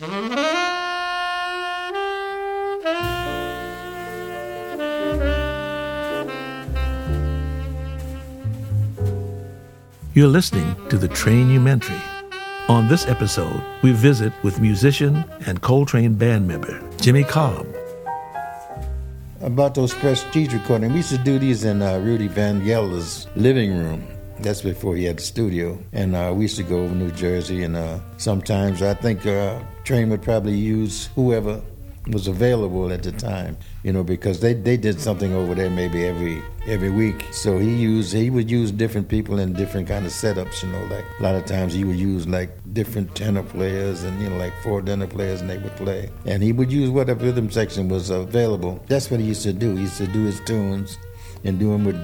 You're listening to the Trainumentary. On this episode, we visit with musician and Coltrane band member Jimmy Cobb. About those prestige recordings, we used to do these in uh, Rudy Van Gelder's living room. That's before he had the studio. And uh, we used to go over New Jersey, and uh, sometimes I think uh, Train would probably use whoever was available at the time, you know, because they, they did something over there maybe every every week. So he used he would use different people in different kind of setups, you know, like a lot of times he would use like different tenor players and you know like four tenor players and they would play. And he would use whatever rhythm section was available. That's what he used to do. He used to do his tunes and do them with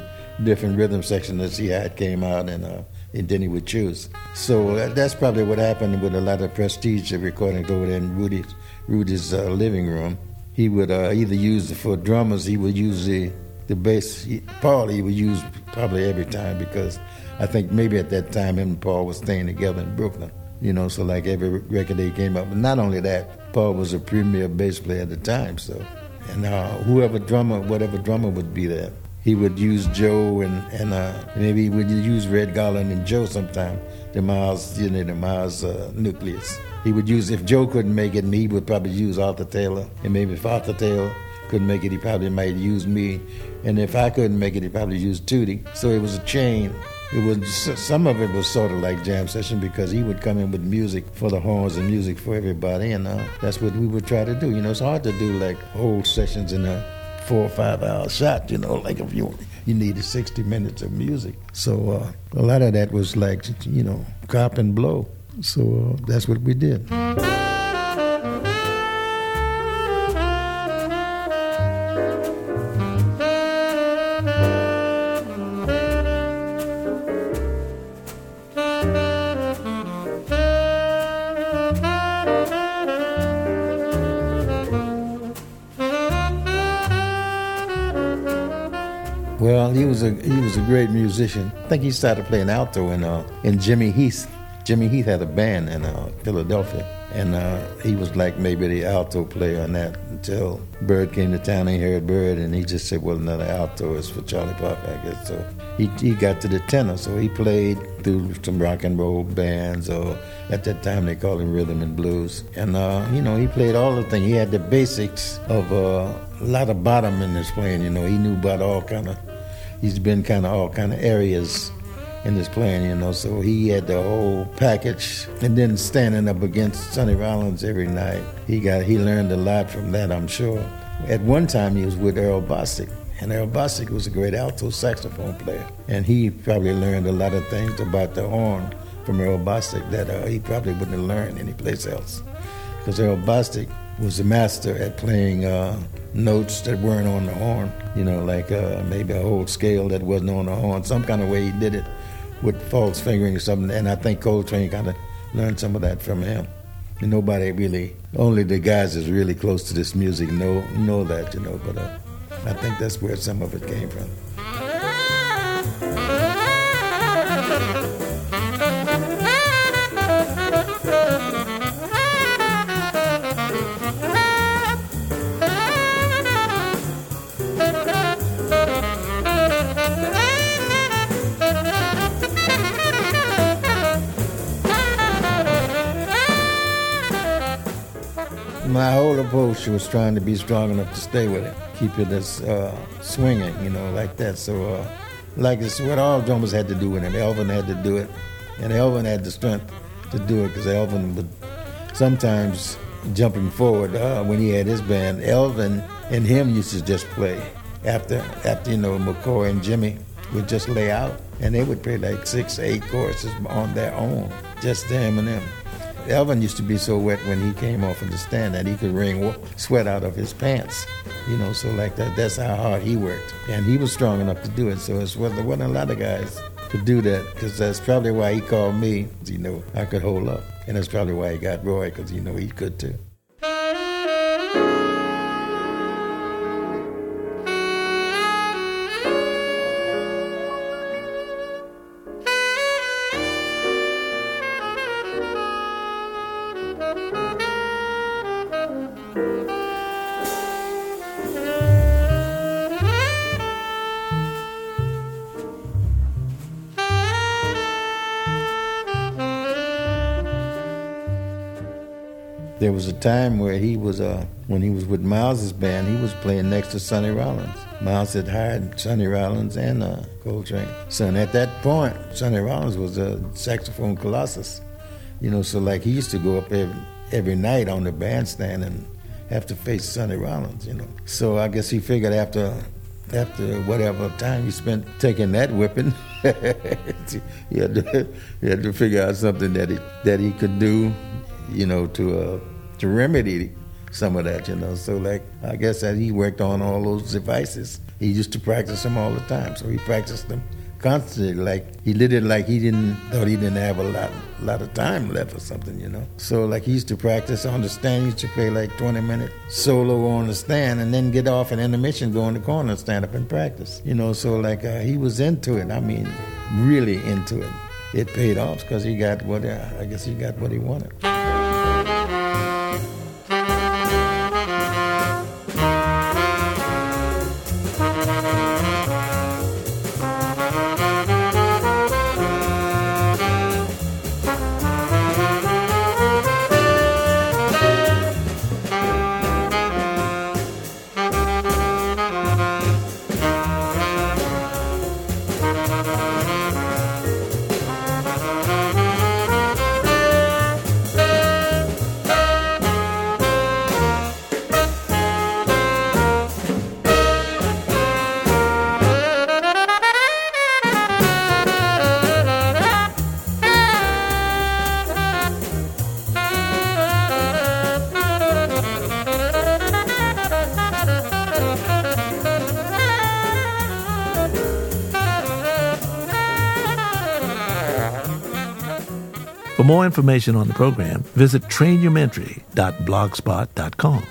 different rhythm section that he had came out and uh, and then he would choose. So uh, that's probably what happened with a lot of prestige recordings over there in Rudy's Rudy's uh, living room. He would uh, either use the, for drummers, he would use the the bass. He, Paul, he would use probably every time because I think maybe at that time him and Paul was staying together in Brooklyn. You know, so like every record they came up. But not only that, Paul was a premier bass player at the time. So, and uh, whoever drummer, whatever drummer would be there, he would use Joe and and uh, maybe he would use Red Garland and Joe sometime. The Miles, you know, the Miles uh, nucleus. He would use if Joe couldn't make it, he would probably use Arthur Taylor, and maybe if Arthur Taylor couldn't make it, he probably might use me, and if I couldn't make it, he probably used Tootie. So it was a chain. It was some of it was sort of like jam session because he would come in with music for the horns and music for everybody, and uh, that's what we would try to do. You know, it's hard to do like whole sessions in a four or five hour shot. You know, like if you you needed sixty minutes of music. So uh, a lot of that was like you know cop and blow. So uh, that's what we did. He was a he was a great musician. I think he started playing alto in uh, in Jimmy Heath. Jimmy Heath had a band in uh, Philadelphia, and uh, he was like maybe the alto player in that until Bird came to town and he heard Bird, and he just said, "Well, another alto is for Charlie Parker, I guess." So he he got to the tenor, so he played through some rock and roll bands, or at that time they called him rhythm and blues, and uh, you know he played all the things. He had the basics of uh, a lot of bottom in his playing. You know, he knew about all kind of. He's been kind of all kind of areas in his playing, you know. So he had the whole package, and then standing up against Sonny Rollins every night, he got he learned a lot from that, I'm sure. At one time, he was with Earl Bostic, and Earl Bostic was a great alto saxophone player, and he probably learned a lot of things about the horn from Earl Bostic that uh, he probably wouldn't have learned anyplace else, because Earl Bostic was a master at playing uh, notes that weren't on the horn, you know, like uh, maybe a whole scale that wasn't on the horn. Some kind of way he did it with false fingering or something. And I think Coltrane kind of learned some of that from him. And nobody really, only the guys that's really close to this music know know that, you know. But uh, I think that's where some of it came from. Whole approach was trying to be strong enough to stay with it, keep it as uh, swinging, you know, like that. So, uh, like it's what all drummers had to do with it. Elvin had to do it, and Elvin had the strength to do it because Elvin would sometimes jumping forward uh, when he had his band. Elvin and him used to just play after after you know McCoy and Jimmy would just lay out, and they would play like six, eight choruses on their own, just them and them. Elvin used to be so wet when he came off of the stand that he could wring sweat out of his pants. You know, so like that, that's how hard he worked. And he was strong enough to do it. So it's, well, there wasn't a lot of guys could do that because that's probably why he called me. You know, I could hold up. And that's probably why he got Roy because, you know, he could too. There was a time where he was, uh, when he was with Miles's band, he was playing next to Sonny Rollins. Miles had hired Sonny Rollins and uh, Coltrane. So at that point, Sonny Rollins was a saxophone colossus. You know, so like he used to go up every, every night on the bandstand and have to face Sonny Rollins, you know. So I guess he figured after after whatever time he spent taking that whipping, he, had to, had to figure out something that he, that he could do you know, to uh, to remedy some of that, you know. So like I guess that he worked on all those devices. He used to practice them all the time. So he practiced them constantly. Like he did it like he didn't thought he didn't have a lot lot of time left or something, you know. So like he used to practice on the stand. He used to play like 20 minute solo on the stand and then get off an intermission, go in the corner and stand up and practice. You know, so like uh, he was into it. I mean, really into it. It paid off because he got what uh, I guess he got what he wanted. For more information on the program, visit trainyourmentary.blogspot.com.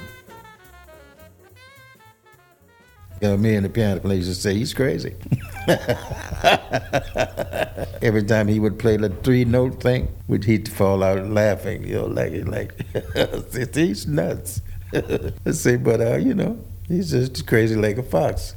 You know, me and the piano player used to say he's crazy. Every time he would play the three note thing, would he'd fall out laughing, you know, like like he's nuts. I say, but uh, you know, he's just crazy like a fox.